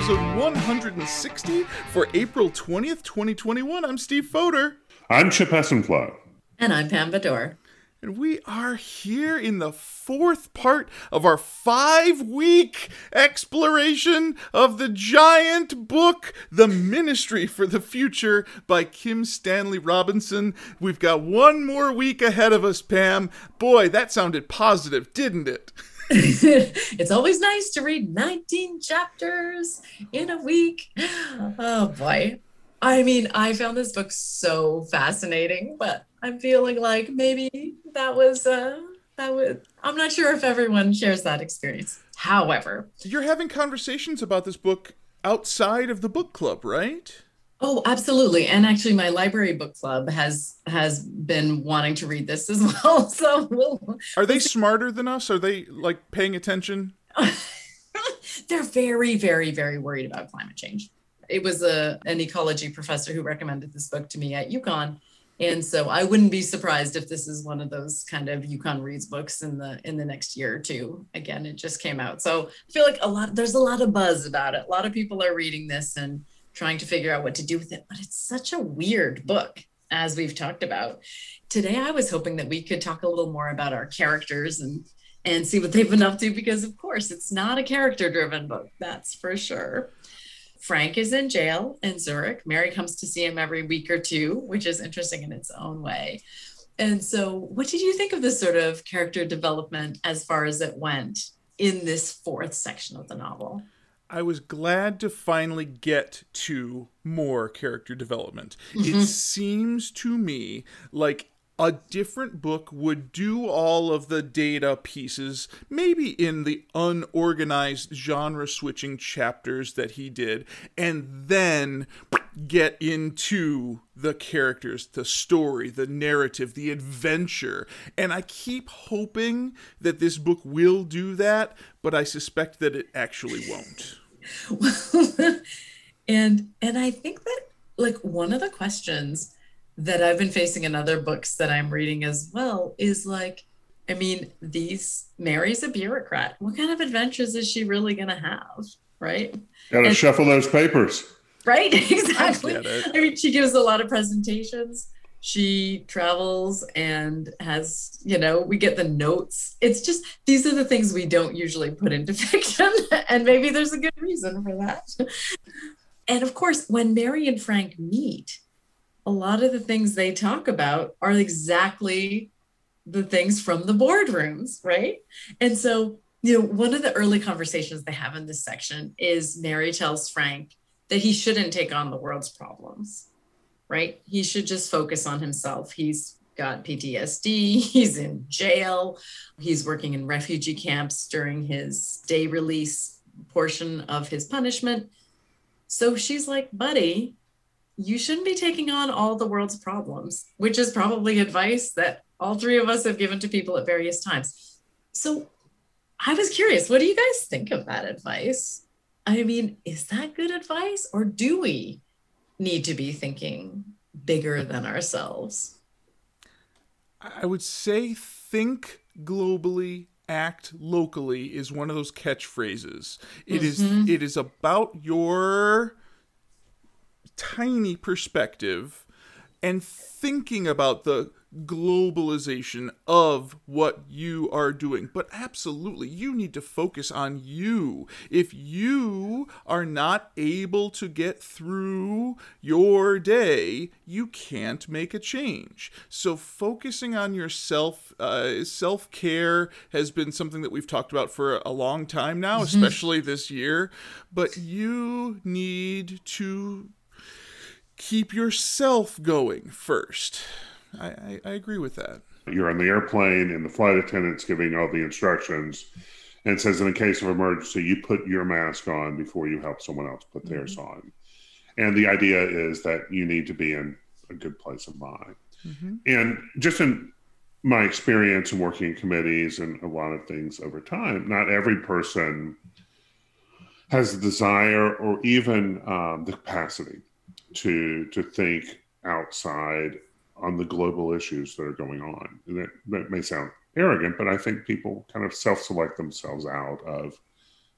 episode 160 for April 20th, 2021. I'm Steve Foder. I'm Chip Hessenflow. And I'm Pam Bador. And we are here in the fourth part of our five week exploration of the giant book, The Ministry for the Future by Kim Stanley Robinson. We've got one more week ahead of us, Pam. Boy, that sounded positive, didn't it? it's always nice to read 19 chapters in a week. Oh boy. I mean, I found this book so fascinating, but I'm feeling like maybe that was uh that was I'm not sure if everyone shares that experience. However, you're having conversations about this book outside of the book club, right? Oh, absolutely. And actually my library book club has has been wanting to read this as well. So we'll Are they smarter than us? Are they like paying attention? They're very very very worried about climate change. It was a an ecology professor who recommended this book to me at UConn and so I wouldn't be surprised if this is one of those kind of UConn reads books in the in the next year or two. Again, it just came out. So I feel like a lot there's a lot of buzz about it. A lot of people are reading this and trying to figure out what to do with it. But it's such a weird book, as we've talked about. Today I was hoping that we could talk a little more about our characters and and see what they've been up to because of course it's not a character driven book, that's for sure. Frank is in jail in Zurich. Mary comes to see him every week or two, which is interesting in its own way. And so, what did you think of this sort of character development as far as it went in this fourth section of the novel? I was glad to finally get to more character development. Mm-hmm. It seems to me like a different book would do all of the data pieces, maybe in the unorganized genre switching chapters that he did, and then get into the characters, the story, the narrative, the adventure. And I keep hoping that this book will do that, but I suspect that it actually won't. and and I think that like one of the questions that I've been facing in other books that I'm reading as well is like, I mean, these Mary's a bureaucrat. What kind of adventures is she really going to have? Right. Got to shuffle those papers. Right. Exactly. I, I mean, she gives a lot of presentations. She travels and has, you know, we get the notes. It's just, these are the things we don't usually put into fiction. and maybe there's a good reason for that. And of course, when Mary and Frank meet, a lot of the things they talk about are exactly the things from the boardrooms, right? And so, you know, one of the early conversations they have in this section is Mary tells Frank that he shouldn't take on the world's problems, right? He should just focus on himself. He's got PTSD, he's in jail, he's working in refugee camps during his day release portion of his punishment. So she's like, buddy, you shouldn't be taking on all the world's problems, which is probably advice that all three of us have given to people at various times. So I was curious, what do you guys think of that advice? I mean, is that good advice or do we need to be thinking bigger than ourselves? I would say think globally, act locally is one of those catchphrases. It mm-hmm. is it is about your tiny perspective and thinking about the globalization of what you are doing. But absolutely, you need to focus on you. If you are not able to get through your day, you can't make a change. So, focusing on yourself, uh, self care has been something that we've talked about for a long time now, mm-hmm. especially this year. But you need to keep yourself going first. I, I, I agree with that. You're on the airplane, and the flight attendant's giving all the instructions. And says, in a case of emergency, you put your mask on before you help someone else put mm-hmm. theirs on. And the idea is that you need to be in a good place of mind. Mm-hmm. And just in my experience in working in committees and a lot of things over time, not every person has the desire or even um, the capacity to to think outside on the global issues that are going on. that, that may sound arrogant, but I think people kind of self-select themselves out of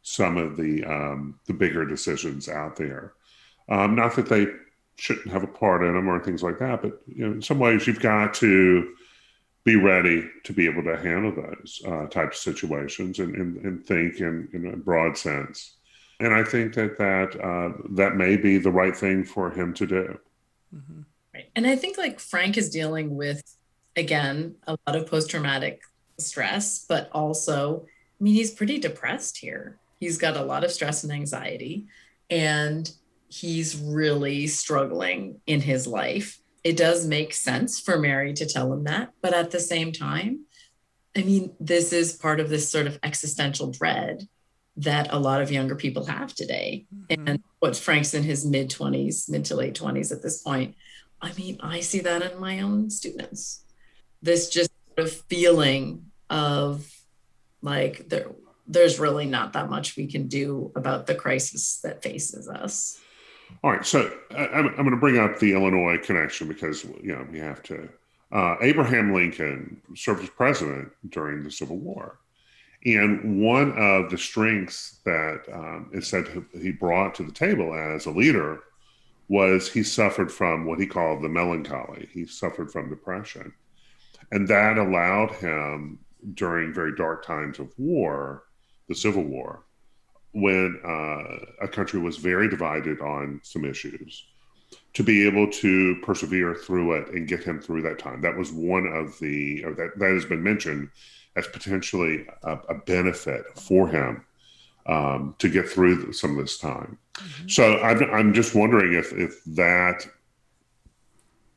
some of the um, the bigger decisions out there. Um, not that they shouldn't have a part in them or things like that, but you know, in some ways, you've got to be ready to be able to handle those uh, types of situations and, and, and think in, in, a broad sense. And I think that that uh, that may be the right thing for him to do. Mm-hmm. Right. And I think like Frank is dealing with again a lot of post traumatic stress, but also, I mean, he's pretty depressed here. He's got a lot of stress and anxiety, and he's really struggling in his life it does make sense for Mary to tell him that. But at the same time, I mean, this is part of this sort of existential dread that a lot of younger people have today. Mm-hmm. And what Frank's in his mid 20s, mid to late 20s at this point. I mean, I see that in my own students. This just sort of feeling of like there there's really not that much we can do about the crisis that faces us. All right, so I, am I'm going to bring up the Illinois connection because you know we have to. Uh, Abraham Lincoln served as president during the Civil War, and one of the strengths that um, is said he brought to the table as a leader was he suffered from what he called the melancholy. He suffered from depression, and that allowed him during very dark times of war, the Civil War, when uh, a country was very divided on some issues to be able to persevere through it and get him through that time. That was one of the, that, that has been mentioned as potentially a, a benefit for him um, to get through some of this time. Mm-hmm. So I'm, I'm just wondering if, if that,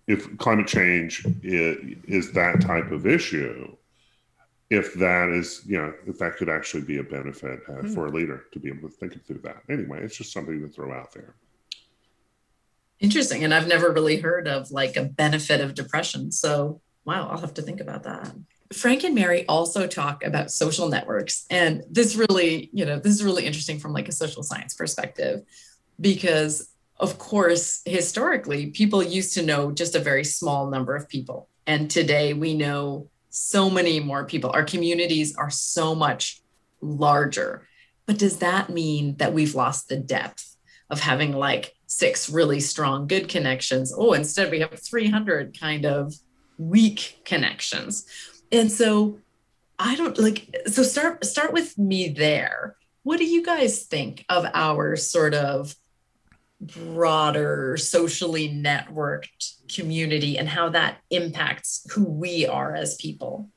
if climate change is, is that type of issue, if that is, you know, if that could actually be a benefit uh, mm. for a leader to be able to think through that. Anyway, it's just something to throw out there. Interesting. And I've never really heard of like a benefit of depression. So, wow, I'll have to think about that. Frank and Mary also talk about social networks. And this really, you know, this is really interesting from like a social science perspective because of course, historically, people used to know just a very small number of people. And today we know so many more people. Our communities are so much larger. But does that mean that we've lost the depth of having like six really strong, good connections? Oh, instead we have 300 kind of weak connections. And so I don't like, so start, start with me there. What do you guys think of our sort of broader socially networked community and how that impacts who we are as people.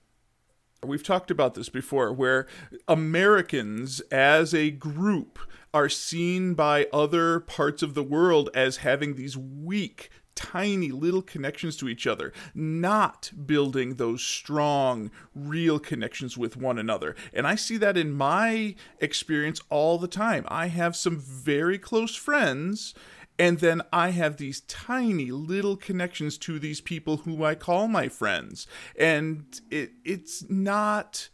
We've talked about this before, where Americans as a group are seen by other parts of the world as having these weak, tiny little connections to each other, not building those strong, real connections with one another. And I see that in my experience all the time. I have some very close friends and then I have these tiny little connections to these people who I call my friends. And it, it's not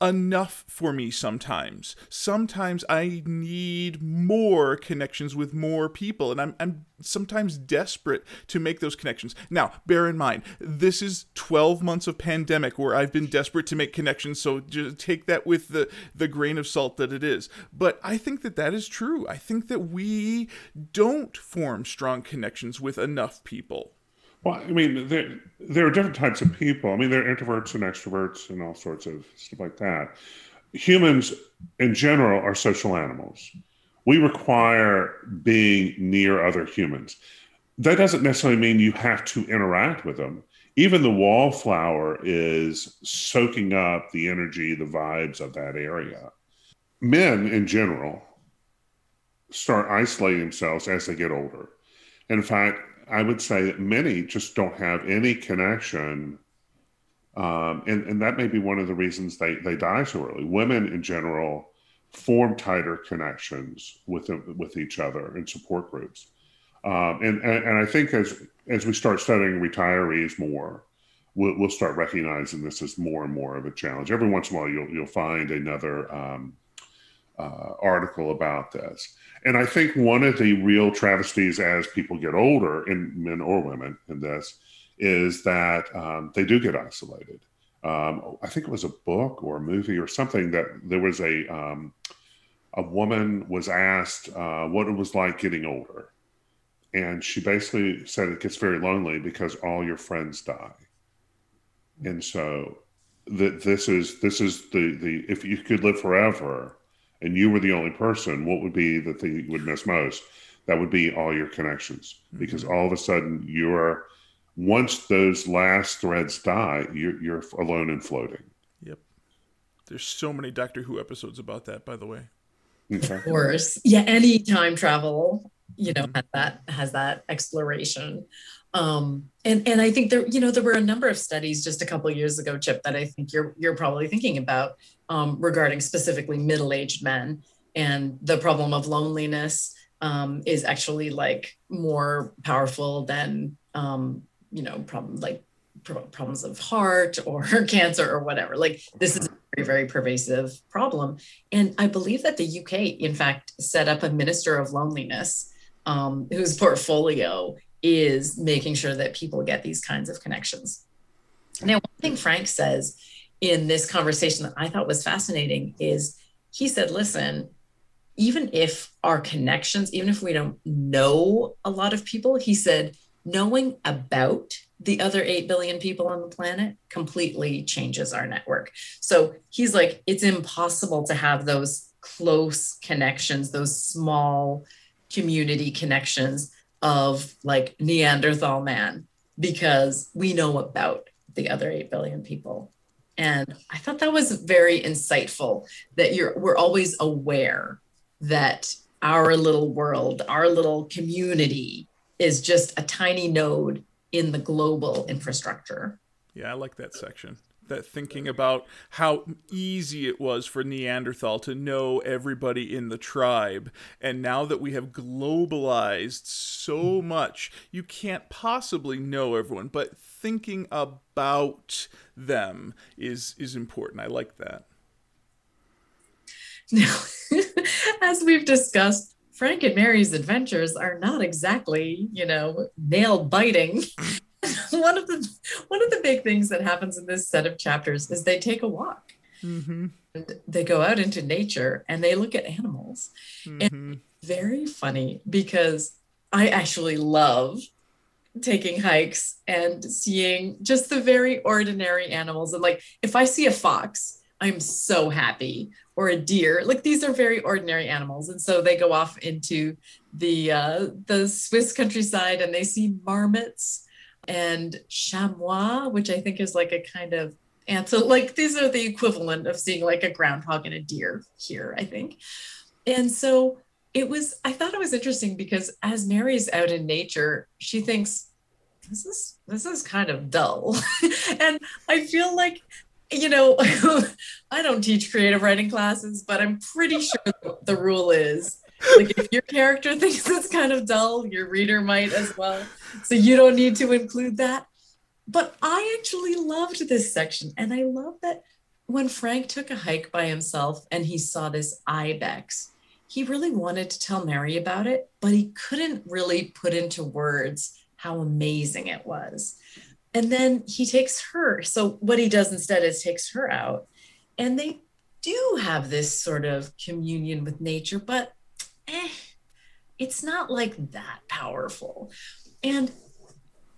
enough for me sometimes. Sometimes I need more connections with more people, and I'm, I'm sometimes desperate to make those connections. Now, bear in mind, this is 12 months of pandemic where I've been desperate to make connections, so just take that with the, the grain of salt that it is. But I think that that is true. I think that we don't form strong connections with enough people. Well, I mean, there, there are different types of people. I mean, there are introverts and extroverts and all sorts of stuff like that. Humans in general are social animals. We require being near other humans. That doesn't necessarily mean you have to interact with them. Even the wallflower is soaking up the energy, the vibes of that area. Men in general start isolating themselves as they get older. In fact, I would say that many just don't have any connection. Um, and, and that may be one of the reasons they, they die so early. Women in general form tighter connections with, with each other in support groups. Um, and, and, and I think as, as we start studying retirees more, we'll, we'll start recognizing this as more and more of a challenge. Every once in a while, you'll, you'll find another um, uh, article about this. And I think one of the real travesties as people get older, in men or women, in this, is that um, they do get isolated. Um, I think it was a book or a movie or something that there was a um, a woman was asked uh, what it was like getting older. And she basically said it gets very lonely because all your friends die. And so that this is this is the the if you could live forever and you were the only person, what would be the thing you would miss most? That would be all your connections because mm-hmm. all of a sudden you're once those last threads die, you're you're alone and floating. Yep. There's so many Doctor Who episodes about that, by the way. Okay. Of course. Yeah, any time travel, you know, mm-hmm. has that has that exploration. Um, and and I think there, you know, there were a number of studies just a couple years ago, Chip, that I think you're you're probably thinking about um, regarding specifically middle-aged men and the problem of loneliness um, is actually like more powerful than um, you know problem like problems of heart or cancer or whatever. Like this is a very, very pervasive problem. And I believe that the UK, in fact, set up a minister of loneliness um, whose portfolio is making sure that people get these kinds of connections. Now, one thing Frank says in this conversation that I thought was fascinating is he said, listen, even if our connections, even if we don't know a lot of people, he said, knowing about the other 8 billion people on the planet completely changes our network. So he's like, it's impossible to have those close connections, those small community connections of like Neanderthal man, because we know about the other 8 billion people. And I thought that was very insightful that you're we're always aware that our little world, our little community is just a tiny node in the global infrastructure. Yeah, I like that section. That thinking about how easy it was for Neanderthal to know everybody in the tribe. And now that we have globalized so much, you can't possibly know everyone, but thinking about them is is important. I like that. Now, as we've discussed, Frank and Mary's adventures are not exactly, you know, nail biting. one of the one of the big things that happens in this set of chapters is they take a walk. Mm-hmm. And they go out into nature and they look at animals. Mm-hmm. And very funny because I actually love taking hikes and seeing just the very ordinary animals. And like if I see a fox, I'm so happy or a deer. Like these are very ordinary animals, and so they go off into the uh, the Swiss countryside and they see marmots and chamois, which I think is like a kind of antelope. Like these are the equivalent of seeing like a groundhog and a deer here, I think. And so it was. I thought it was interesting because as Mary's out in nature, she thinks this is this is kind of dull and i feel like you know, I don't teach creative writing classes, but I'm pretty sure the rule is like if your character thinks it's kind of dull, your reader might as well. So you don't need to include that. But I actually loved this section. And I love that when Frank took a hike by himself and he saw this ibex, he really wanted to tell Mary about it, but he couldn't really put into words how amazing it was and then he takes her so what he does instead is takes her out and they do have this sort of communion with nature but eh, it's not like that powerful. And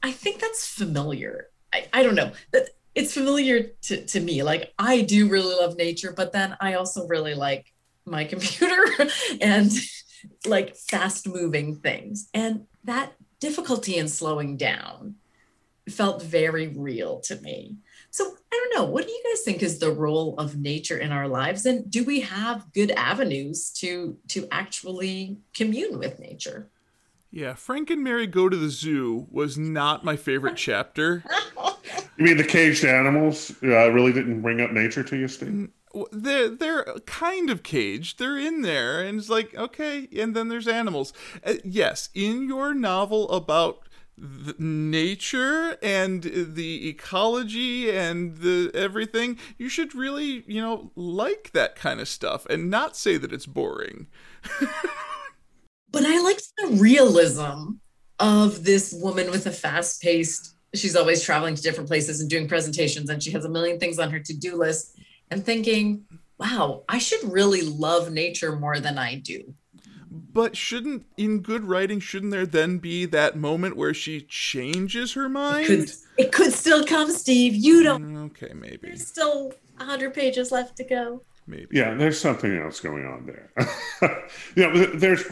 i think that's familiar. I, I don't know. It's familiar to, to me. Like i do really love nature but then i also really like my computer and like fast moving things. And that difficulty in slowing down felt very real to me. So I don't know. What do you guys think is the role of nature in our lives, and do we have good avenues to to actually commune with nature? Yeah, Frank and Mary go to the zoo was not my favorite chapter. You mean the caged animals uh, really didn't bring up nature to you, Steve? They're they're kind of caged. They're in there, and it's like okay. And then there's animals. Uh, yes, in your novel about the nature and the ecology and the everything you should really you know like that kind of stuff and not say that it's boring but i liked the realism of this woman with a fast paced she's always traveling to different places and doing presentations and she has a million things on her to-do list and thinking wow, I should really love nature more than I do. But shouldn't, in good writing, shouldn't there then be that moment where she changes her mind? It could, it could still come, Steve. You don't. Mm, okay, maybe. There's still 100 pages left to go. Maybe. Yeah, there's something else going on there. yeah, there's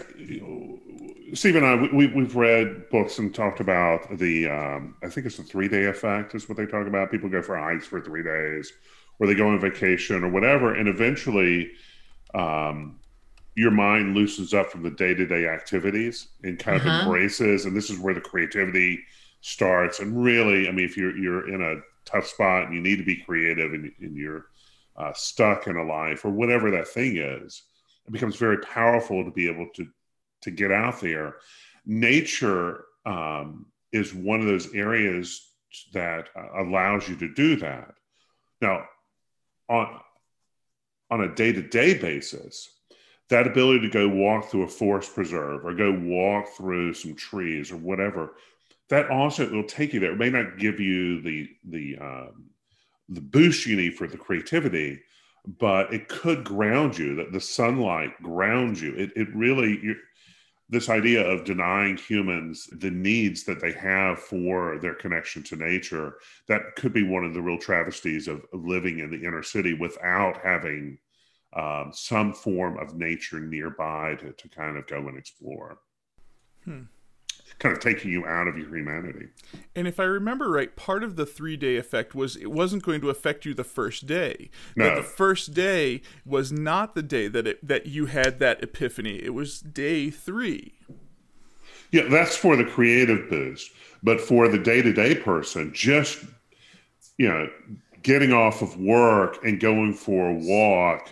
Steve and I, we, we've read books and talked about the, um, I think it's the three day effect, is what they talk about. People go for hikes for three days, or they go on vacation or whatever. And eventually, um, your mind loosens up from the day to day activities and kind of uh-huh. embraces. And this is where the creativity starts. And really, I mean, if you're, you're in a tough spot and you need to be creative and, and you're uh, stuck in a life or whatever that thing is, it becomes very powerful to be able to to get out there. Nature um, is one of those areas that uh, allows you to do that. Now, on on a day to day basis, that ability to go walk through a forest preserve or go walk through some trees or whatever, that also will take you there. It may not give you the the um, the boost you need for the creativity, but it could ground you. That the sunlight grounds you. It it really this idea of denying humans the needs that they have for their connection to nature that could be one of the real travesties of, of living in the inner city without having um, some form of nature nearby to, to kind of go and explore hmm kind of taking you out of your humanity. And if I remember right, part of the three day effect was it wasn't going to affect you the first day. No. The first day was not the day that it, that you had that epiphany. It was day three. Yeah, that's for the creative boost. But for the day to day person, just you know, getting off of work and going for a walk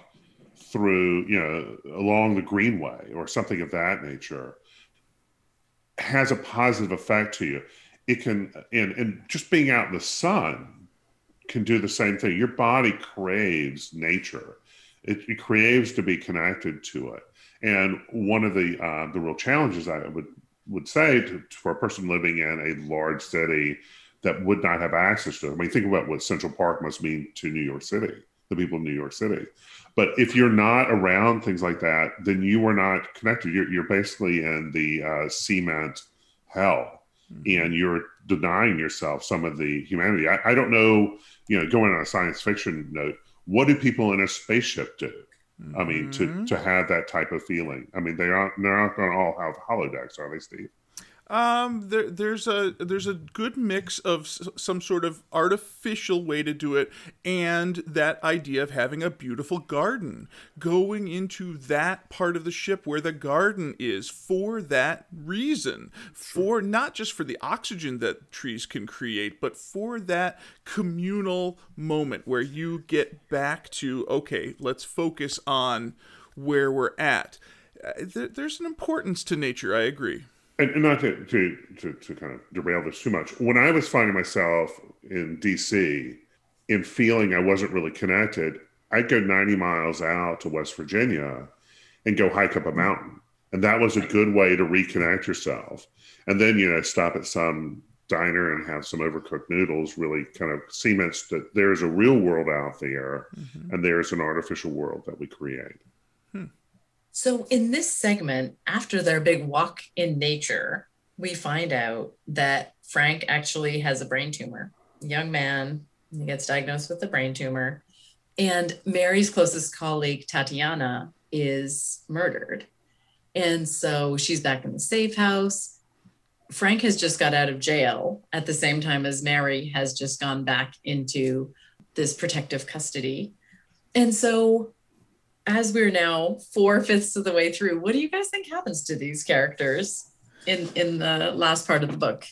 through, you know, along the greenway or something of that nature has a positive effect to you. It can, and, and just being out in the sun can do the same thing. Your body craves nature. It, it craves to be connected to it. And one of the uh, the real challenges I would would say to, for a person living in a large city that would not have access to it. I mean, think about what Central Park must mean to New York City, the people in New York City. But if you're not around things like that, then you are not connected. You're, you're basically in the uh, cement hell, mm-hmm. and you're denying yourself some of the humanity. I, I don't know, you know, going on a science fiction note, what do people in a spaceship do? Mm-hmm. I mean, to mm-hmm. to have that type of feeling. I mean, they aren't they're not going to all have holodecks, are they, Steve? Um, there, there's a there's a good mix of s- some sort of artificial way to do it, and that idea of having a beautiful garden, going into that part of the ship where the garden is for that reason, for not just for the oxygen that trees can create, but for that communal moment where you get back to okay, let's focus on where we're at. Uh, there, there's an importance to nature. I agree and, and not to, to, to, to, kind of derail this too much, when I was finding myself in DC in feeling I wasn't really connected, I'd go 90 miles out to West Virginia and go hike up a mountain. And that was a good way to reconnect yourself. And then, you know, stop at some diner and have some overcooked noodles really kind of cements that there's a real world out there mm-hmm. and there's an artificial world that we create. So, in this segment, after their big walk in nature, we find out that Frank actually has a brain tumor. Young man, he gets diagnosed with a brain tumor. And Mary's closest colleague, Tatiana, is murdered. And so she's back in the safe house. Frank has just got out of jail at the same time as Mary has just gone back into this protective custody. And so as we're now four fifths of the way through, what do you guys think happens to these characters in in the last part of the book?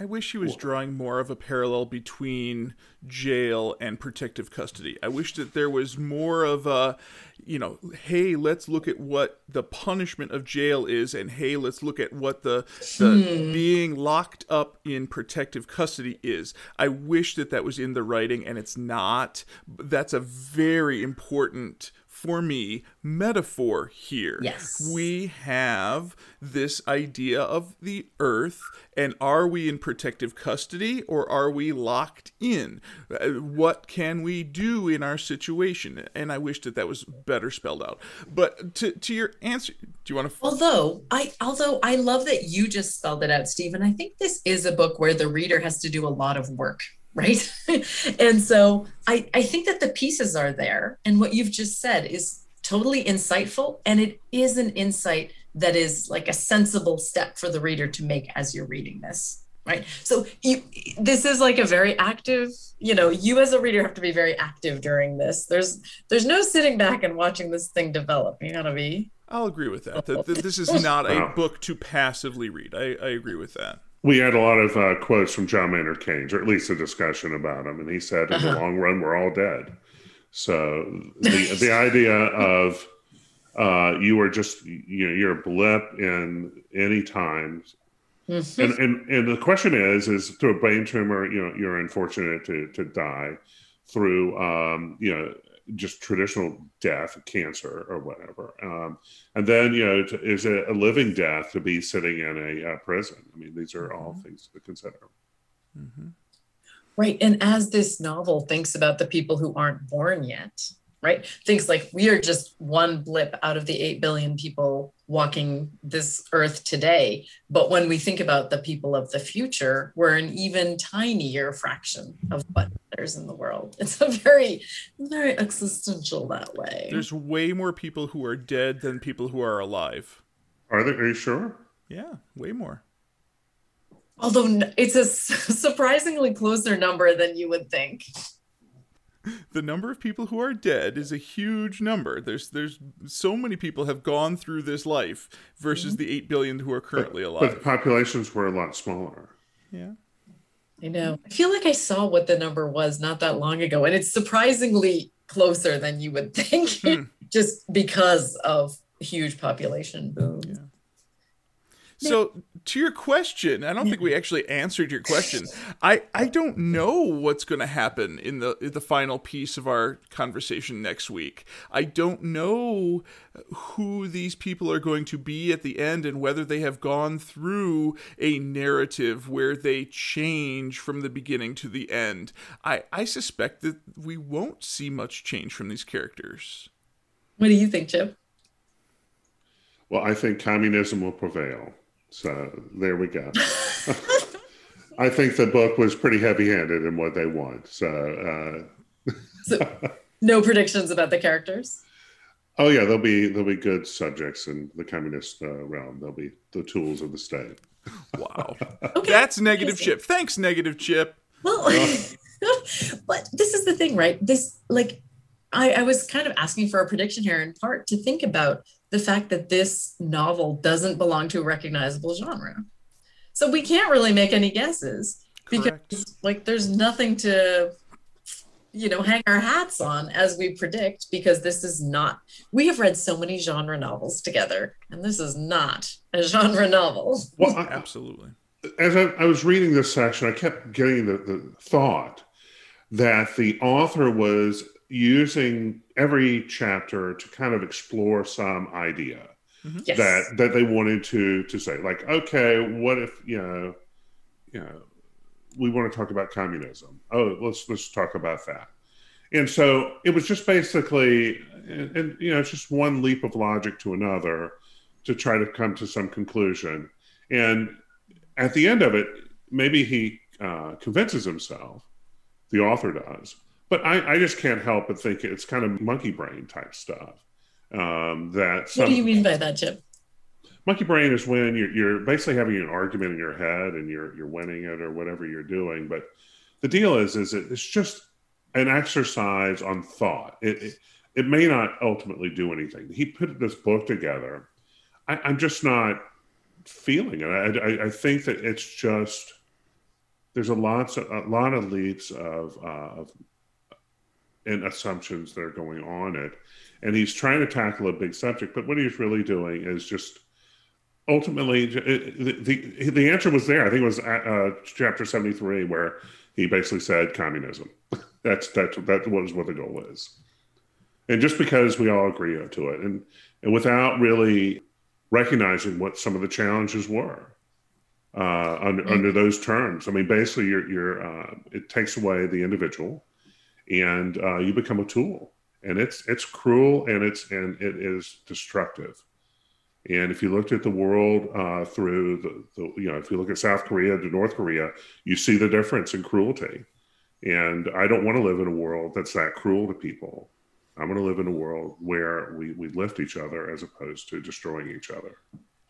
I wish he was drawing more of a parallel between jail and protective custody. I wish that there was more of a, you know, hey, let's look at what the punishment of jail is, and hey, let's look at what the, the hmm. being locked up in protective custody is. I wish that that was in the writing, and it's not. That's a very important for me, metaphor here. Yes. We have this idea of the earth, and are we in protective custody or are we locked in? Uh, what can we do in our situation? And I wish that that was better spelled out. But to, to your answer, do you want to? Although I, although I love that you just spelled it out, Stephen. I think this is a book where the reader has to do a lot of work right? And so I, I think that the pieces are there. And what you've just said is totally insightful. And it is an insight that is like a sensible step for the reader to make as you're reading this right? So you, this is like a very active you know you as a reader have to be very active during this. There's there's no sitting back and watching this thing develop. You gotta be i'll agree with that, that, that this is not a book to passively read. I, I agree with that we had a lot of uh, quotes from John Maynard Keynes, or at least a discussion about him, and he said, "In uh-huh. the long run, we're all dead." So the the idea of uh, you are just you know you're a blip in any time, mm-hmm. and, and and the question is is through a brain tumor, you know, you're unfortunate to to die through um, you know just traditional death, cancer or whatever. Um, and then, you know, to, is it a living death to be sitting in a uh, prison? I mean, these are all mm-hmm. things to consider. Mm-hmm. Right. And as this novel thinks about the people who aren't born yet, right? Things like we are just one blip out of the 8 billion people walking this earth today. But when we think about the people of the future, we're an even tinier fraction of what there's in the world. It's a very, very existential that way. There's way more people who are dead than people who are alive. Are there? Are you sure? Yeah, way more. Although it's a surprisingly closer number than you would think the number of people who are dead is a huge number. There's there's so many people have gone through this life versus mm-hmm. the eight billion who are currently but, alive. But the populations were a lot smaller. Yeah. I know. I feel like I saw what the number was not that long ago, and it's surprisingly closer than you would think, hmm. just because of huge population boom. Yeah. So to your question, I don't think we actually answered your question. I, I don't know what's going to happen in the in the final piece of our conversation next week. I don't know who these people are going to be at the end and whether they have gone through a narrative where they change from the beginning to the end. I, I suspect that we won't see much change from these characters. What do you think, Chip? Well, I think communism will prevail. So there we go. I think the book was pretty heavy-handed in what they want. So, uh, so no predictions about the characters. Oh yeah, there'll be there'll be good subjects in the communist uh, realm. There'll be the tools of the state. Wow, okay. that's negative chip. Thanks, negative chip. Well, but this is the thing, right? This like I, I was kind of asking for a prediction here in part to think about the fact that this novel doesn't belong to a recognizable genre. So we can't really make any guesses Correct. because like there's nothing to you know hang our hats on as we predict because this is not we have read so many genre novels together and this is not a genre novel well I, absolutely as I, I, was reading this section i kept getting the, the thought that the author was using every chapter to kind of explore some idea mm-hmm. yes. that that they wanted to to say like okay what if you know you know we want to talk about communism oh let's let's talk about that and so it was just basically and, and you know it's just one leap of logic to another to try to come to some conclusion and at the end of it maybe he uh, convinces himself the author does but I, I just can't help but think it's kind of monkey brain type stuff. Um, that some, what do you mean by that, Chip? Monkey brain is when you're, you're basically having an argument in your head and you're you're winning it or whatever you're doing. But the deal is, is it, it's just an exercise on thought. It, it, it may not ultimately do anything. He put this book together. I, am just not feeling it. I, I, I, think that it's just there's a lots of, a lot of leaps of, uh, of and assumptions that are going on it. And he's trying to tackle a big subject, but what he's really doing is just ultimately the, the, the answer was there. I think it was uh, chapter 73 where he basically said communism. that's, that's, that was what the goal is. And just because we all agree to it, and and without really recognizing what some of the challenges were uh, under, mm-hmm. under those terms. I mean, basically, you're, you're uh, it takes away the individual, and uh, you become a tool, and it's it's cruel and it's and it is destructive. And if you looked at the world uh, through the, the, you know, if you look at South Korea to North Korea, you see the difference in cruelty. And I don't want to live in a world that's that cruel to people. I'm going to live in a world where we, we lift each other as opposed to destroying each other.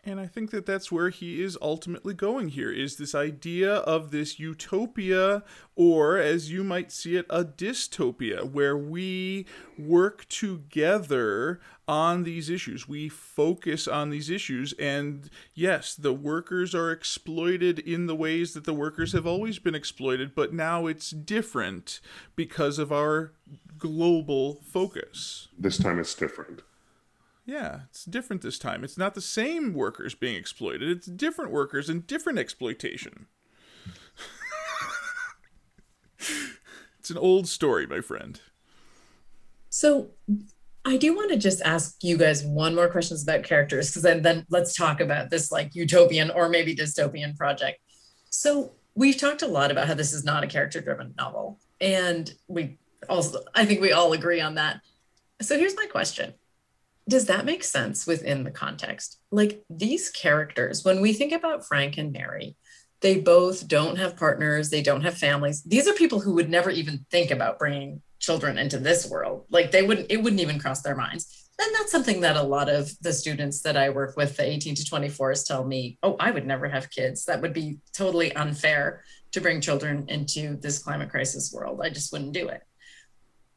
And I think that that's where he is ultimately going here is this idea of this utopia, or as you might see it, a dystopia, where we work together on these issues. We focus on these issues. And yes, the workers are exploited in the ways that the workers have always been exploited, but now it's different because of our global focus. This time it's different. Yeah, it's different this time. It's not the same workers being exploited, it's different workers and different exploitation. it's an old story, my friend. So, I do want to just ask you guys one more questions about characters because then, then let's talk about this like utopian or maybe dystopian project. So, we've talked a lot about how this is not a character driven novel. And we also, I think we all agree on that. So, here's my question does that make sense within the context? Like these characters, when we think about Frank and Mary, they both don't have partners, they don't have families. These are people who would never even think about bringing children into this world. Like they wouldn't, it wouldn't even cross their minds. And that's something that a lot of the students that I work with, the 18 to 24s, tell me, oh, I would never have kids. That would be totally unfair to bring children into this climate crisis world. I just wouldn't do it.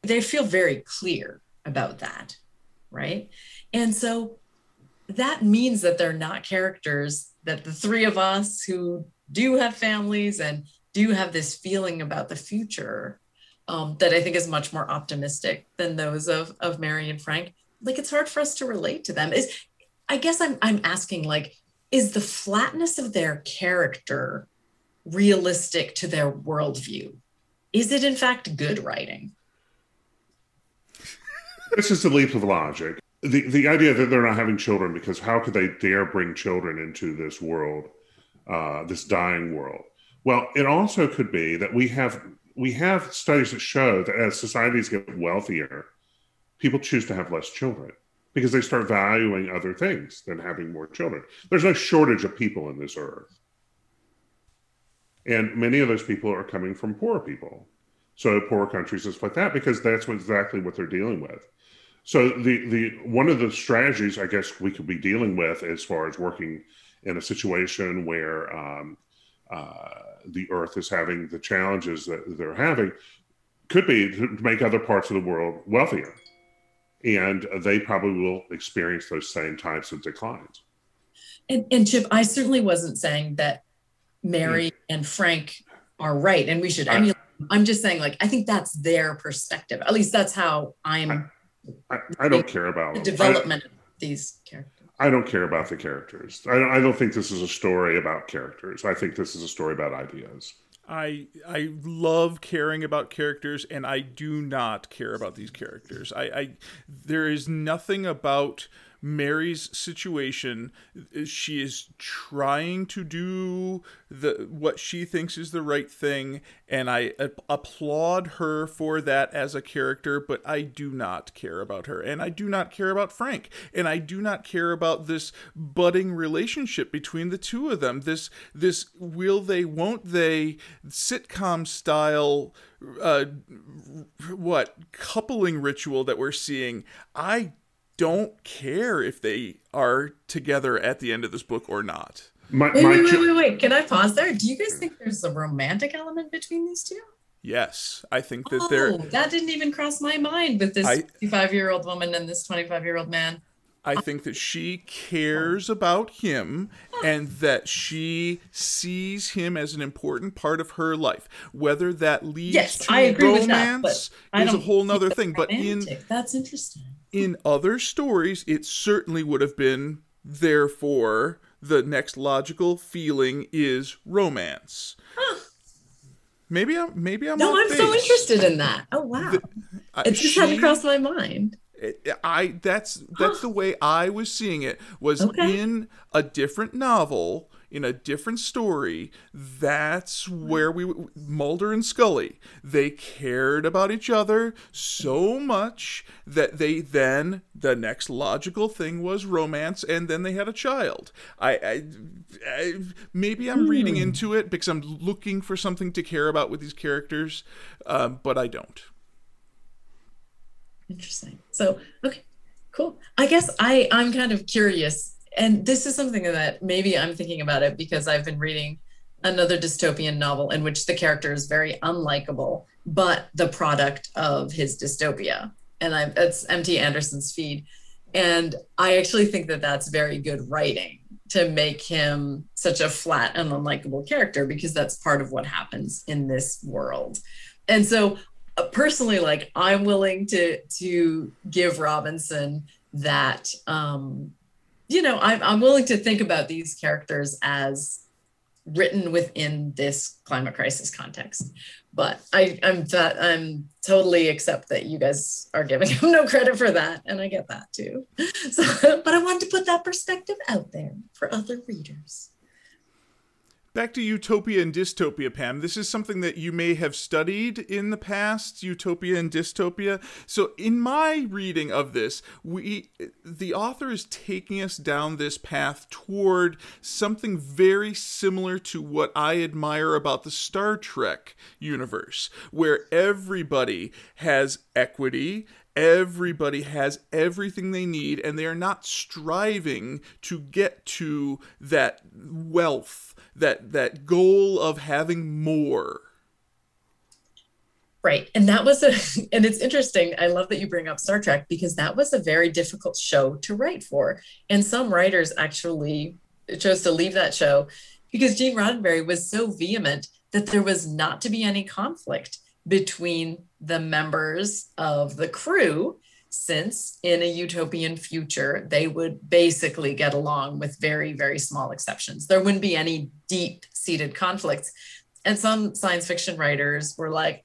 They feel very clear about that right? And so that means that they're not characters that the three of us who do have families and do have this feeling about the future um, that I think is much more optimistic than those of of Mary and Frank. Like it's hard for us to relate to them. Is I guess I'm I'm asking like, is the flatness of their character realistic to their worldview? Is it in fact good writing? This is the leap of logic. The the idea that they're not having children because how could they dare bring children into this world, uh, this dying world? Well, it also could be that we have we have studies that show that as societies get wealthier, people choose to have less children because they start valuing other things than having more children. There's no shortage of people in this earth. And many of those people are coming from poor people. So poor countries stuff like that, because that's exactly what they're dealing with. So the the one of the strategies I guess we could be dealing with as far as working in a situation where um, uh, the Earth is having the challenges that they're having could be to make other parts of the world wealthier, and they probably will experience those same types of declines. And, and Chip, I certainly wasn't saying that Mary mm. and Frank are right, and we should emulate. I'm just saying, like, I think that's their perspective. At least that's how I'm. I, I, I don't care about the development I, of these characters. I don't care about the characters. I don't, I don't think this is a story about characters. I think this is a story about ideas. I I love caring about characters, and I do not care about these characters. I, I there is nothing about Mary's situation. She is trying to do the what she thinks is the right thing, and I applaud her for that as a character. But I do not care about her, and I do not care about Frank, and I do not care about this budding relationship between the two of them. This this will they won't they sitcom style uh what coupling ritual that we're seeing i don't care if they are together at the end of this book or not. My, wait, my wait, wait, wait, wait. Can I pause there? Do you guys think there's a romantic element between these two? Yes, I think that oh, there. That didn't even cross my mind with this 55 year old woman and this 25 year old man. I think that she cares about him and that she sees him as an important part of her life. Whether that leads yes, to romance that, is a whole nother thing. But in that's interesting in other stories, it certainly would have been, therefore, the next logical feeling is romance. Huh. Maybe I'm maybe I'm No, I'm so interested in that. Oh wow. The, uh, it just she, hadn't crossed my mind. I that's that's the way I was seeing it was okay. in a different novel in a different story, that's where we Mulder and Scully they cared about each other so much that they then the next logical thing was romance, and then they had a child. I, I, I maybe I'm reading hmm. into it because I'm looking for something to care about with these characters, um, but I don't. Interesting. So okay, cool. I guess I I'm kind of curious and this is something that maybe I'm thinking about it because I've been reading another dystopian novel in which the character is very unlikable, but the product of his dystopia. And I, that's MT Anderson's feed. And I actually think that that's very good writing to make him such a flat and unlikable character because that's part of what happens in this world. And so uh, personally like I'm willing to to give Robinson that um you know, I'm, I'm willing to think about these characters as written within this climate crisis context. But I, I'm I'm totally accept that you guys are giving him no credit for that, and I get that too. So, but I wanted to put that perspective out there for other readers. Back to utopia and dystopia, Pam. This is something that you may have studied in the past, utopia and dystopia. So, in my reading of this, we the author is taking us down this path toward something very similar to what I admire about the Star Trek universe, where everybody has equity everybody has everything they need and they are not striving to get to that wealth that that goal of having more. Right. And that was a and it's interesting i love that you bring up star trek because that was a very difficult show to write for. And some writers actually chose to leave that show because gene roddenberry was so vehement that there was not to be any conflict between the members of the crew since in a utopian future, they would basically get along with very, very small exceptions. There wouldn't be any deep seated conflicts. And some science fiction writers were like,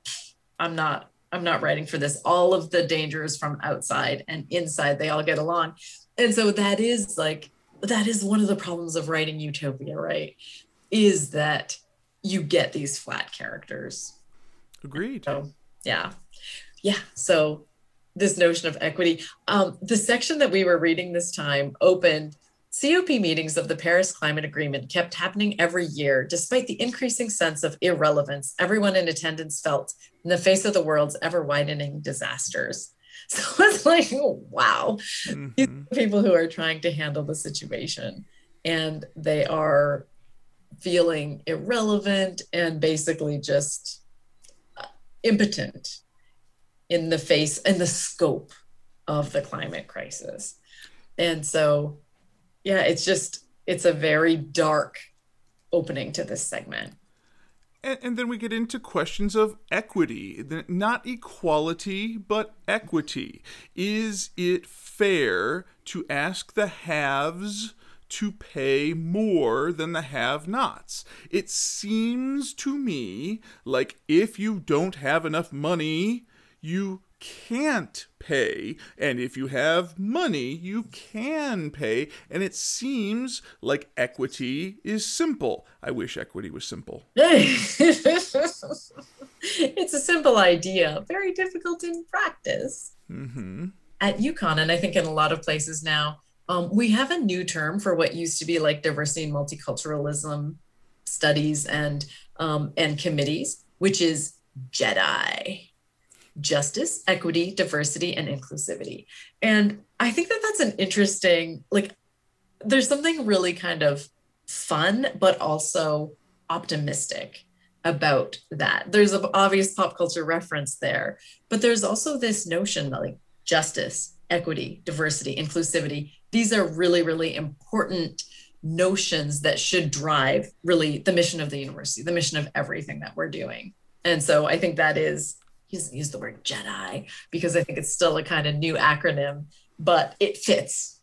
I'm not, I'm not writing for this. All of the dangers from outside and inside, they all get along. And so that is like, that is one of the problems of writing utopia, right? Is that you get these flat characters. Agreed. So, yeah. Yeah. So this notion of equity. Um, the section that we were reading this time opened COP meetings of the Paris Climate Agreement kept happening every year, despite the increasing sense of irrelevance everyone in attendance felt in the face of the world's ever widening disasters. So it's like, oh, wow, mm-hmm. these people who are trying to handle the situation and they are feeling irrelevant and basically just impotent in the face and the scope of the climate crisis. And so, yeah, it's just, it's a very dark opening to this segment. And, and, then we get into questions of equity, not equality, but equity. Is it fair to ask the haves to pay more than the have nots? It seems to me like if you don't have enough money you can't pay. And if you have money, you can pay. And it seems like equity is simple. I wish equity was simple. it's a simple idea, very difficult in practice. Mm-hmm. At UConn, and I think in a lot of places now, um, we have a new term for what used to be like diversity and multiculturalism studies and um, and committees, which is JEDI justice, equity, diversity, and inclusivity. And I think that that's an interesting, like, there's something really kind of fun, but also optimistic about that. There's an obvious pop culture reference there, but there's also this notion that, like, justice, equity, diversity, inclusivity, these are really, really important notions that should drive really the mission of the university, the mission of everything that we're doing. And so I think that is he doesn't use the word Jedi because I think it's still a kind of new acronym, but it fits.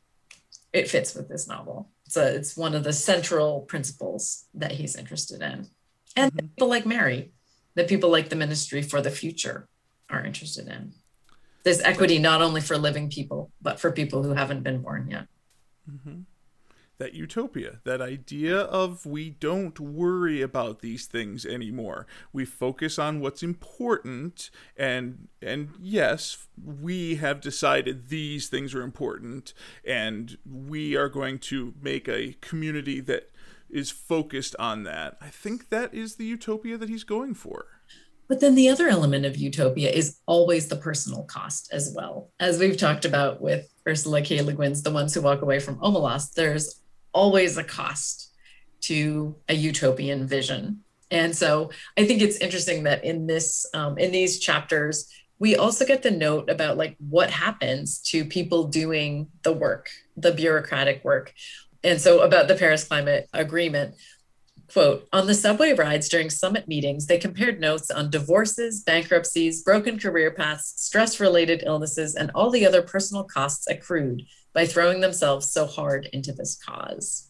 It fits with this novel. So it's one of the central principles that he's interested in. And mm-hmm. people like Mary, that people like the ministry for the future are interested in. There's equity not only for living people, but for people who haven't been born yet. Mm-hmm. That utopia, that idea of we don't worry about these things anymore. We focus on what's important, and and yes, we have decided these things are important, and we are going to make a community that is focused on that. I think that is the utopia that he's going for. But then the other element of utopia is always the personal cost as well. As we've talked about with Ursula K. Le Guin's The Ones Who Walk Away from Omelas, there's always a cost to a utopian vision. And so I think it's interesting that in this, um, in these chapters, we also get the note about like what happens to people doing the work, the bureaucratic work. And so about the Paris Climate Agreement, quote, on the subway rides during summit meetings, they compared notes on divorces, bankruptcies, broken career paths, stress related illnesses, and all the other personal costs accrued by throwing themselves so hard into this cause.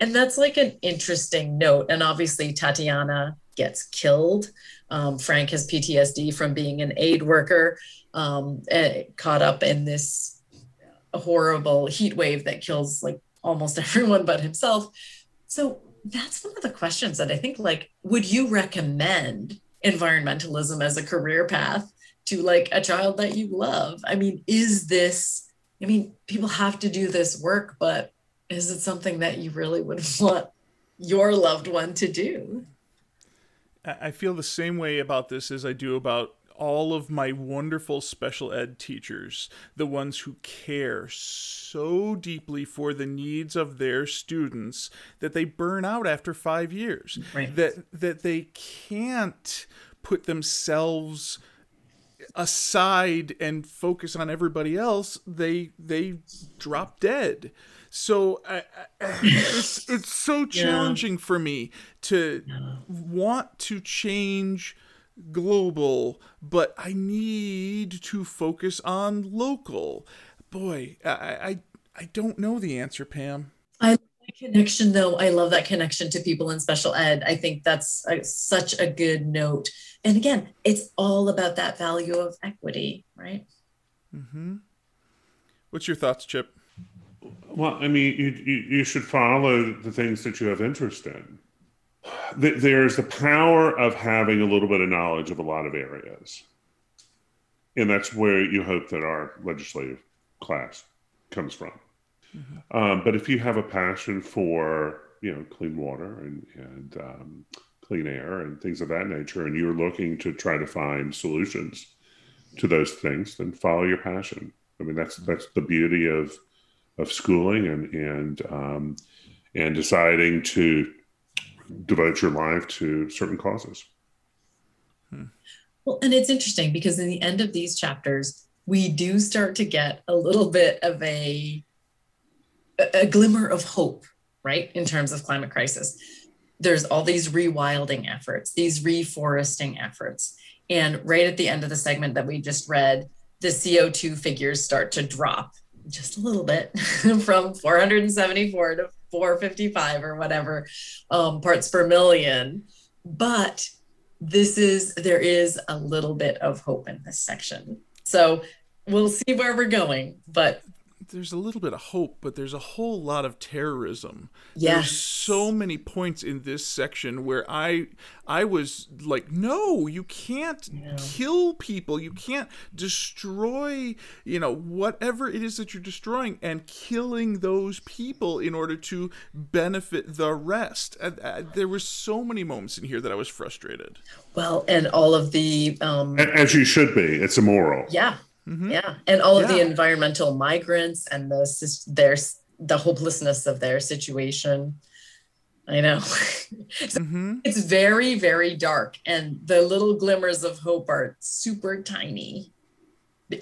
And that's like an interesting note. And obviously, Tatiana gets killed. Um, Frank has PTSD from being an aid worker, um, eh, caught up in this horrible heat wave that kills like almost everyone but himself. So that's one of the questions that I think like, would you recommend environmentalism as a career path to like a child that you love? I mean, is this, I mean, people have to do this work, but is it something that you really would want your loved one to do? I feel the same way about this as I do about all of my wonderful special ed teachers, the ones who care so deeply for the needs of their students that they burn out after 5 years. Right. That that they can't put themselves aside and focus on everybody else, they they drop dead. So I, I, it's it's so challenging yeah. for me to yeah. want to change global, but I need to focus on local. Boy, I I, I don't know the answer, Pam. I love that connection though. I love that connection to people in special ed. I think that's a, such a good note. And again, it's all about that value of equity, right? Mm-hmm. What's your thoughts, Chip? Well, I mean, you, you, you should follow the things that you have interest in there's the power of having a little bit of knowledge of a lot of areas. And that's where you hope that our legislative class comes from. Mm-hmm. Um, but if you have a passion for, you know, clean water and, and um, clean air and things of that nature, and you're looking to try to find solutions to those things, then follow your passion. I mean, that's that's the beauty of of schooling and and um, and deciding to devote your life to certain causes. Well, and it's interesting because in the end of these chapters, we do start to get a little bit of a a glimmer of hope, right, in terms of climate crisis. There's all these rewilding efforts, these reforesting efforts. And right at the end of the segment that we just read, the CO2 figures start to drop just a little bit from 474 to 455 or whatever um, parts per million. But this is, there is a little bit of hope in this section. So we'll see where we're going. But there's a little bit of hope, but there's a whole lot of terrorism. Yes. There's so many points in this section where I I was like, no, you can't yeah. kill people. You can't destroy, you know, whatever it is that you're destroying and killing those people in order to benefit the rest. And, uh, there were so many moments in here that I was frustrated. Well, and all of the um as you should be. It's immoral. Yeah. Mm-hmm. Yeah, and all of the environmental migrants and the their the hopelessness of their situation. I know. so mm-hmm. It's very very dark and the little glimmers of hope are super tiny.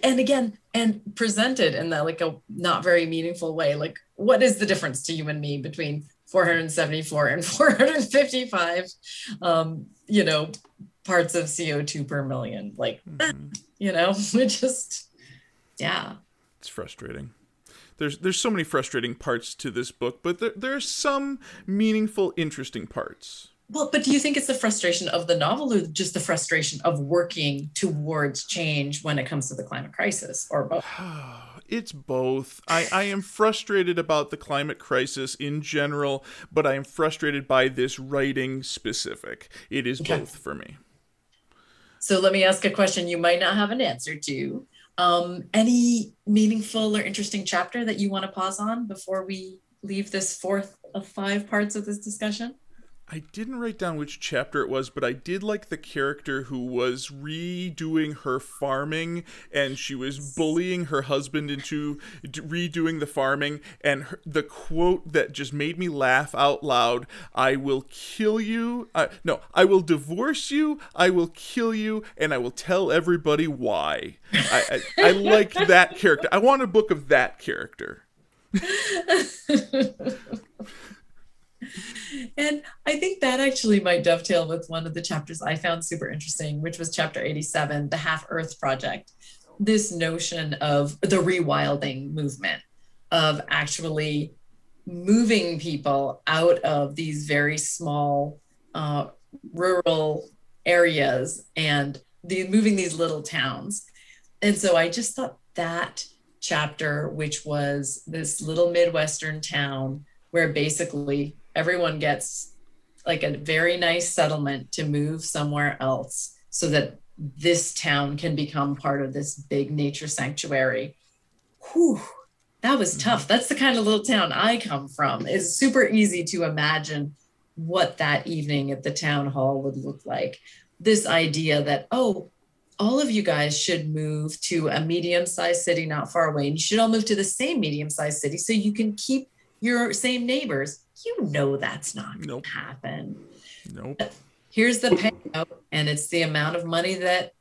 And again, and presented in that like a not very meaningful way. Like what is the difference to you and me between 474 and 455 um, you know, parts of CO2 per million? Like mm-hmm you know it just yeah it's frustrating there's there's so many frustrating parts to this book but there, there are some meaningful interesting parts well, but do you think it's the frustration of the novel or just the frustration of working towards change when it comes to the climate crisis or both? it's both. I, I am frustrated about the climate crisis in general, but I am frustrated by this writing specific. It is okay. both for me. So let me ask a question you might not have an answer to. Um, any meaningful or interesting chapter that you want to pause on before we leave this fourth of five parts of this discussion? I didn't write down which chapter it was, but I did like the character who was redoing her farming and she was bullying her husband into redoing the farming. And her, the quote that just made me laugh out loud I will kill you. Uh, no, I will divorce you, I will kill you, and I will tell everybody why. I, I, I like that character. I want a book of that character. and I think that actually might dovetail with one of the chapters I found super interesting, which was chapter 87, the Half Earth Project. This notion of the rewilding movement, of actually moving people out of these very small uh, rural areas and the, moving these little towns. And so I just thought that chapter, which was this little Midwestern town where basically everyone gets like a very nice settlement to move somewhere else so that this town can become part of this big nature sanctuary. Whew, that was tough. Mm-hmm. That's the kind of little town I come from. It's super easy to imagine what that evening at the town hall would look like. This idea that, oh, all of you guys should move to a medium sized city not far away, and you should all move to the same medium sized city so you can keep your same neighbors you know that's not going to happen. Nope. Here's the payout, and it's the amount of money that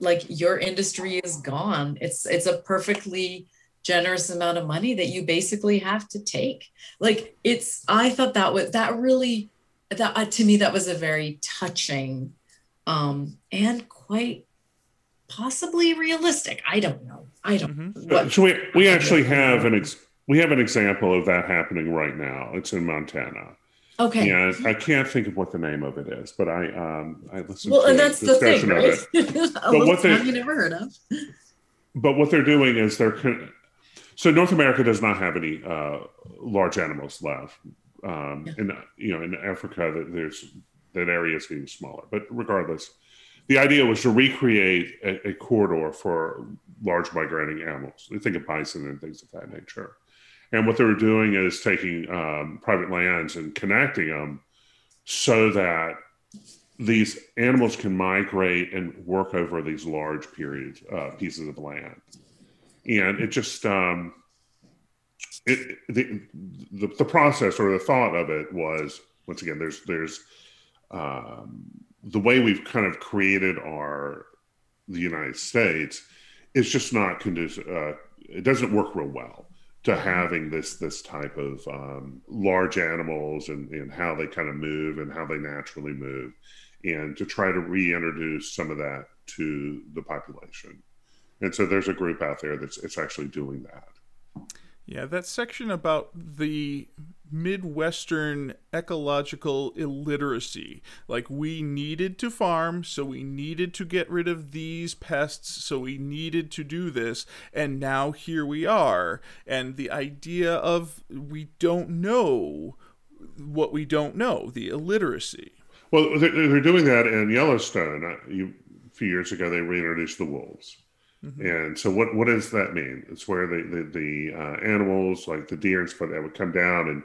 like your industry is gone. It's it's a perfectly generous amount of money that you basically have to take. Like it's I thought that was that really that uh, to me that was a very touching um and quite possibly realistic. I don't know. I don't. Mm-hmm. What, so we we actually have an ex- we have an example of that happening right now. It's in Montana. Okay. Yeah, I can't think of what the name of it is, but I um I listened well, to and that's the thing, right? but what they you never heard of. But what they're doing is they're so North America does not have any uh, large animals left. Um, yeah. In you know in Africa, there's that area is getting smaller. But regardless, the idea was to recreate a, a corridor for large migrating animals. We think of bison and things of that nature. And what they were doing is taking um, private lands and connecting them so that these animals can migrate and work over these large periods, uh, pieces of land. And it just, um, it, the, the, the, process or the thought of it was, once again, there's, there's um, the way we've kind of created our, the United States it's just not conducive. Uh, it doesn't work real well to having this this type of um, large animals and, and how they kind of move and how they naturally move and to try to reintroduce some of that to the population. And so there's a group out there that's it's actually doing that yeah, that section about the Midwestern ecological illiteracy. Like, we needed to farm, so we needed to get rid of these pests, so we needed to do this, and now here we are. And the idea of we don't know what we don't know, the illiteracy. Well, they're doing that in Yellowstone. A few years ago, they reintroduced the wolves Mm-hmm. And so, what what does that mean? It's where the the, the uh, animals like the deer and stuff that would come down, and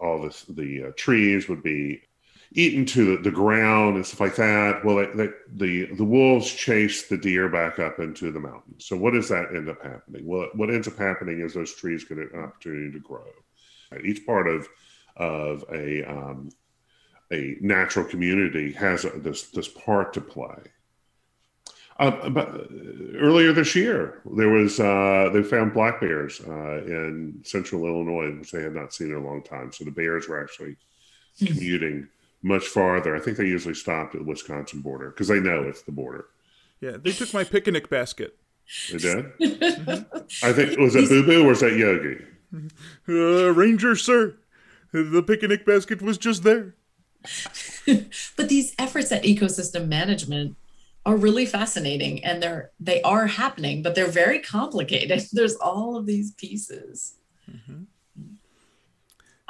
all this, the uh, trees would be eaten to the, the ground and stuff like that. Well, the, the the wolves chase the deer back up into the mountains. So, what does that end up happening? Well, what ends up happening is those trees get an opportunity to grow. Each part of of a um, a natural community has a, this this part to play uh, but earlier this year, there was uh, they found black bears uh, in central Illinois, which they had not seen in a long time. So the bears were actually hmm. commuting much farther. I think they usually stopped at the Wisconsin border because they know it's the border. Yeah, they took my picnic basket. They did. mm-hmm. I think was it Boo Boo or was that Yogi? Uh, Ranger, sir, the picnic basket was just there. but these efforts at ecosystem management are really fascinating and they're they are happening but they're very complicated. There's all of these pieces. Mm-hmm.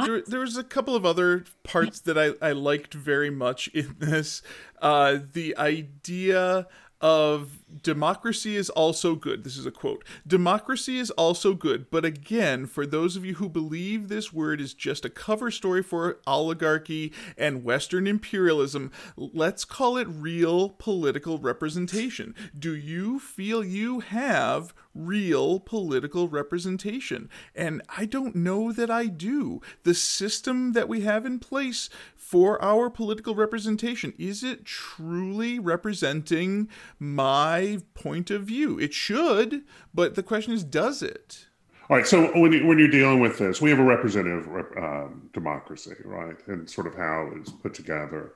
there, there was a couple of other parts that I, I liked very much in this. Uh, the idea of democracy is also good. This is a quote. Democracy is also good, but again, for those of you who believe this word is just a cover story for oligarchy and Western imperialism, let's call it real political representation. Do you feel you have real political representation? And I don't know that I do. The system that we have in place for our political representation? Is it truly representing my point of view? It should, but the question is, does it? All right. So when, you, when you're dealing with this, we have a representative um, democracy, right? And sort of how it's put together.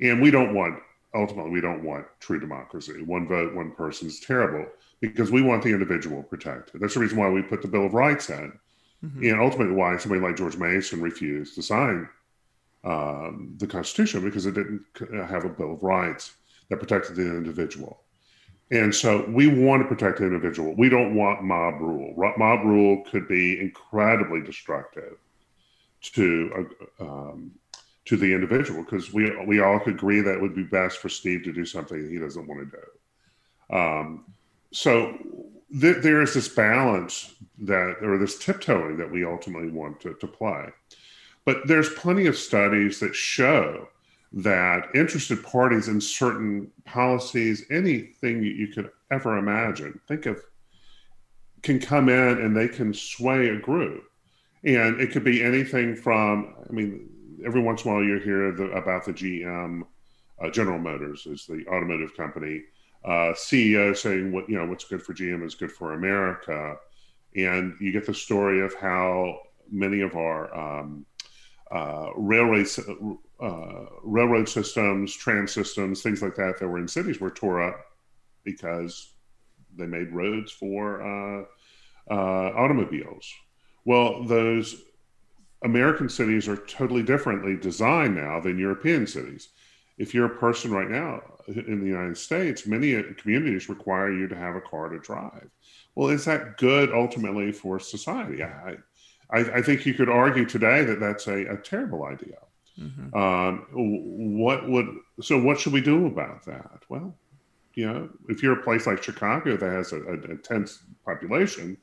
And we don't want, ultimately, we don't want true democracy. One vote, one person is terrible because we want the individual protected. That's the reason why we put the Bill of Rights in. Mm-hmm. And ultimately, why somebody like George Mason refused to sign um, the Constitution because it didn't have a Bill of Rights that protected the individual. And so we want to protect the individual. We don't want mob rule. Mob rule could be incredibly destructive to uh, um, to the individual because we we all agree that it would be best for Steve to do something he doesn't want to do. Um, so th- there is this balance that, or this tiptoeing that we ultimately want to, to play. But there's plenty of studies that show that interested parties in certain policies, anything you could ever imagine, think of, can come in and they can sway a group. And it could be anything from, I mean, every once in a while you hear the, about the GM, uh, General Motors is the automotive company, uh, CEO saying what, you know, what's good for GM is good for America. And you get the story of how many of our um, uh, railway uh, railroad systems, tram systems, things like that that were in cities were tore up because they made roads for uh, uh, automobiles. Well, those American cities are totally differently designed now than European cities. If you're a person right now in the United States, many communities require you to have a car to drive. Well, is that good ultimately for society? I, I, I think you could argue today that that's a, a terrible idea. Mm-hmm. Um, what would so? What should we do about that? Well, you know, if you're a place like Chicago that has a, a, a tense population,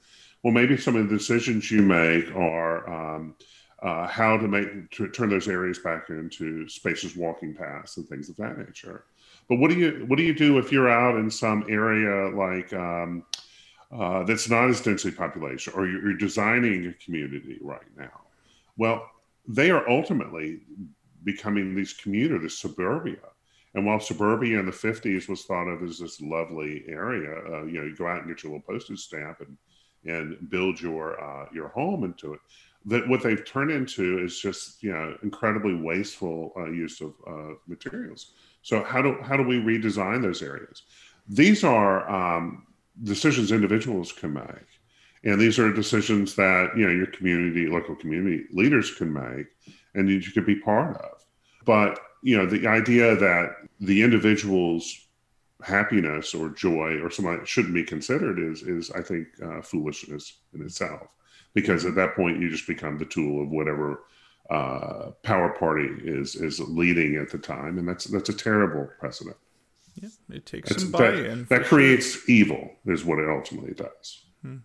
well, maybe some of the decisions you make are um, uh, how to make to turn those areas back into spacious walking paths and things of that nature. But what do you what do you do if you're out in some area like um, uh, that's not as densely population, or you're, designing a community right now. Well, they are ultimately becoming these communities, suburbia. And while suburbia in the 50s was thought of as this lovely area, uh, you know, you go out and get your little postage stamp and and build your uh, your home into it. That what they've turned into is just you know incredibly wasteful uh, use of uh, materials. So how do how do we redesign those areas? These are um, decisions individuals can make. And these are decisions that, you know, your community, local community leaders can make and you could be part of. But, you know, the idea that the individual's happiness or joy or something shouldn't be considered is, is I think, uh, foolishness in itself. Because at that point, you just become the tool of whatever uh, power party is is leading at the time, and that's that's a terrible precedent. Yeah, it takes some buy-in. That, that creates sure. evil, is what it ultimately does. Hmm.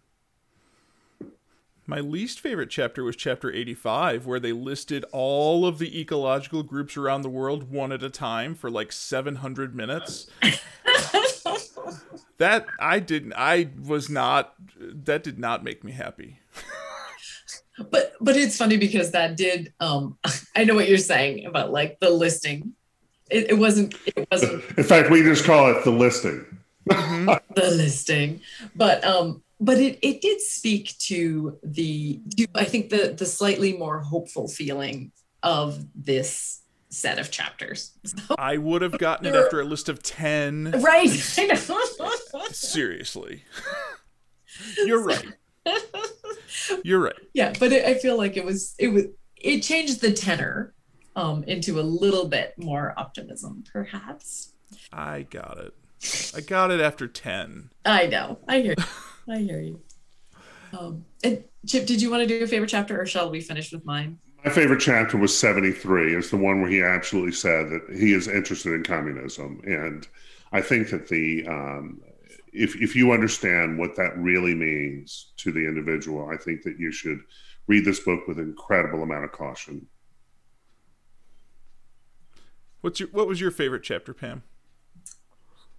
My least favorite chapter was chapter 85, where they listed all of the ecological groups around the world one at a time for like 700 minutes. that I didn't, I was not, that did not make me happy. but but it's funny because that did um i know what you're saying about like the listing it, it wasn't. It wasn't. In fact, we just call it the listing. Mm-hmm. the listing, but um, but it it did speak to the I think the the slightly more hopeful feeling of this set of chapters. So, I would have gotten it after a list of 10. Right. Seriously. You're right. You're right. Yeah, but it, I feel like it was it was it changed the tenor um, into a little bit more optimism, perhaps. I got it. I got it after 10. I know. I hear you. I hear you. Um, and Chip, did you want to do a favorite chapter or shall we finish with mine? My favorite chapter was 73. It's the one where he absolutely said that he is interested in communism. And I think that the, um, if, if you understand what that really means to the individual, I think that you should read this book with incredible amount of caution. What's your, what was your favorite chapter, Pam?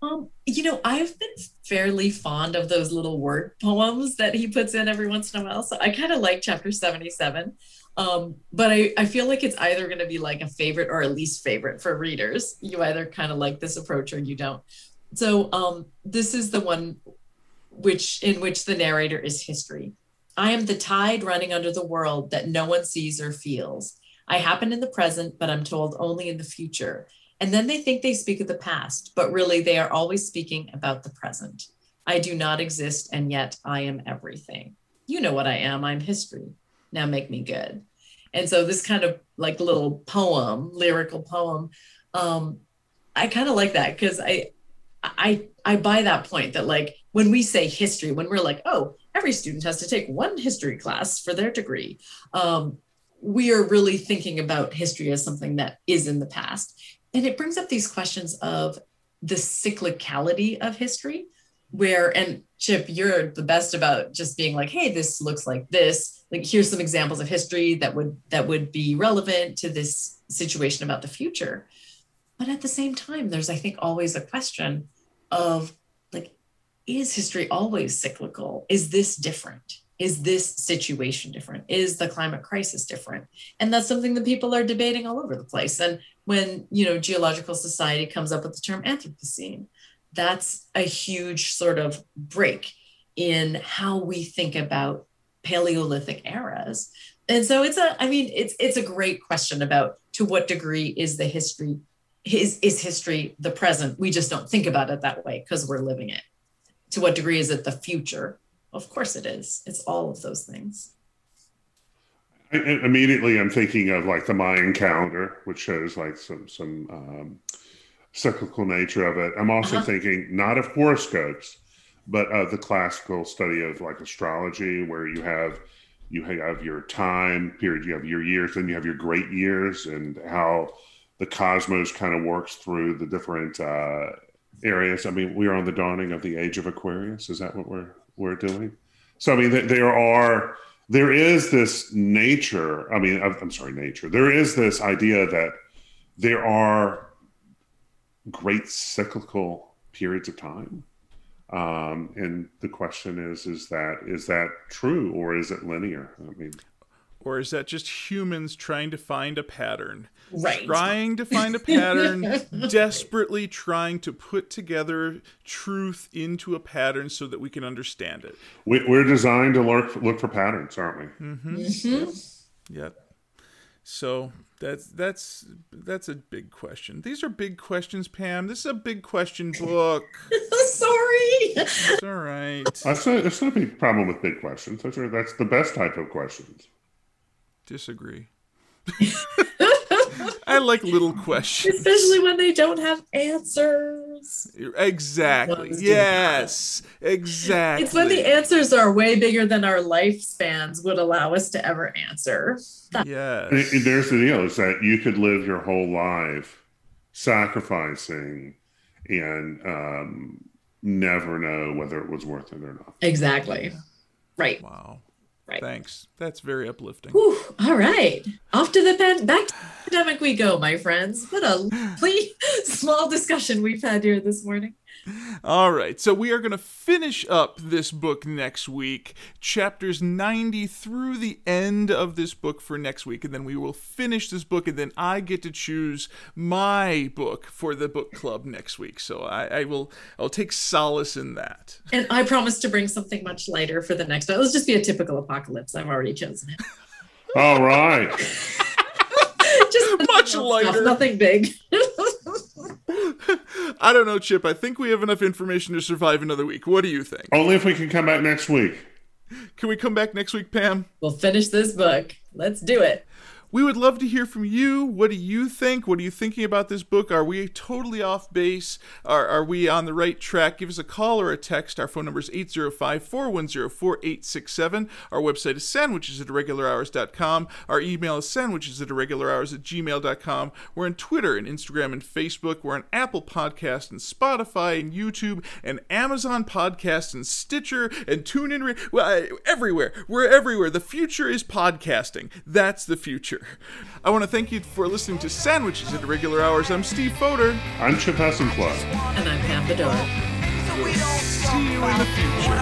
Um, you know, I've been fairly fond of those little word poems that he puts in every once in a while. So I kind of like chapter 77. Um, but I, I feel like it's either going to be like a favorite or a least favorite for readers. You either kind of like this approach or you don't. So um, this is the one which in which the narrator is history. I am the tide running under the world that no one sees or feels. I happen in the present, but I'm told only in the future. And then they think they speak of the past, but really they are always speaking about the present. I do not exist, and yet I am everything. You know what I am. I'm history. Now make me good. And so this kind of like little poem, lyrical poem, um, I kind of like that because I, I, I buy that point that like when we say history, when we're like, oh, every student has to take one history class for their degree. Um, we are really thinking about history as something that is in the past. And it brings up these questions of the cyclicality of history, where, and Chip, you're the best about just being like, hey, this looks like this. Like, here's some examples of history that would that would be relevant to this situation about the future. But at the same time, there's, I think, always a question of like, is history always cyclical? Is this different? Is this situation different? Is the climate crisis different? And that's something that people are debating all over the place. And when you know geological society comes up with the term anthropocene that's a huge sort of break in how we think about paleolithic eras and so it's a i mean it's it's a great question about to what degree is the history is is history the present we just don't think about it that way because we're living it to what degree is it the future of course it is it's all of those things immediately I'm thinking of like the Mayan calendar, which shows like some some um, cyclical nature of it. I'm also uh-huh. thinking not of horoscopes, but of the classical study of like astrology, where you have you have your time period, you have your years, then you have your great years, and how the cosmos kind of works through the different uh, areas. I mean, we are on the dawning of the age of Aquarius. Is that what we're we're doing? So I mean, there are there is this nature i mean i'm sorry nature. There is this idea that there are great cyclical periods of time. Um, and the question is is that is that true or is it linear? I mean or is that just humans trying to find a pattern? Right. Trying to find a pattern desperately trying to put together truth into a pattern so that we can understand it. We, are designed to look look for patterns aren't we? Mm-hmm. Mm-hmm. yep. So that's that's that's a big question. These are big questions pam. This is a big question book. Sorry. It's all right. That's a, that's not a big problem with big questions. That's, that's the best type of questions disagree I like little questions. Especially when they don't have answers. Exactly. Yes. Exactly. It's when the answers are way bigger than our lifespans would allow us to ever answer. Yes. There's the deal is that you could live your whole life sacrificing and um, never know whether it was worth it or not. Exactly. Right. Wow. Right. Thanks. That's very uplifting. Whew. All right. Off to the back to the pandemic we go, my friends. What a small discussion we've had here this morning. All right, so we are going to finish up this book next week, chapters 90 through the end of this book for next week, and then we will finish this book, and then I get to choose my book for the book club next week. So I, I will I'll take solace in that. And I promise to bring something much lighter for the next one. Let's just be a typical apocalypse. I've already chosen it. All right. just much lighter. Nothing big. I don't know, Chip. I think we have enough information to survive another week. What do you think? Only if we can come back next week. Can we come back next week, Pam? We'll finish this book. Let's do it. We would love to hear from you. What do you think? What are you thinking about this book? Are we totally off base? Are, are we on the right track? Give us a call or a text. Our phone number is 805 410 4867. Our website is sandwiches at irregularhours.com. Our email is sandwiches at irregularhours at gmail.com. We're on Twitter and Instagram and Facebook. We're on Apple Podcast and Spotify and YouTube and Amazon Podcast and Stitcher and TuneIn. Well, everywhere. We're everywhere. The future is podcasting. That's the future. I want to thank you for listening to Sandwiches at Irregular Hours. I'm Steve Foder. I'm Chip Hassenfeld. And I'm Pam Bedard. We'll see you in the future.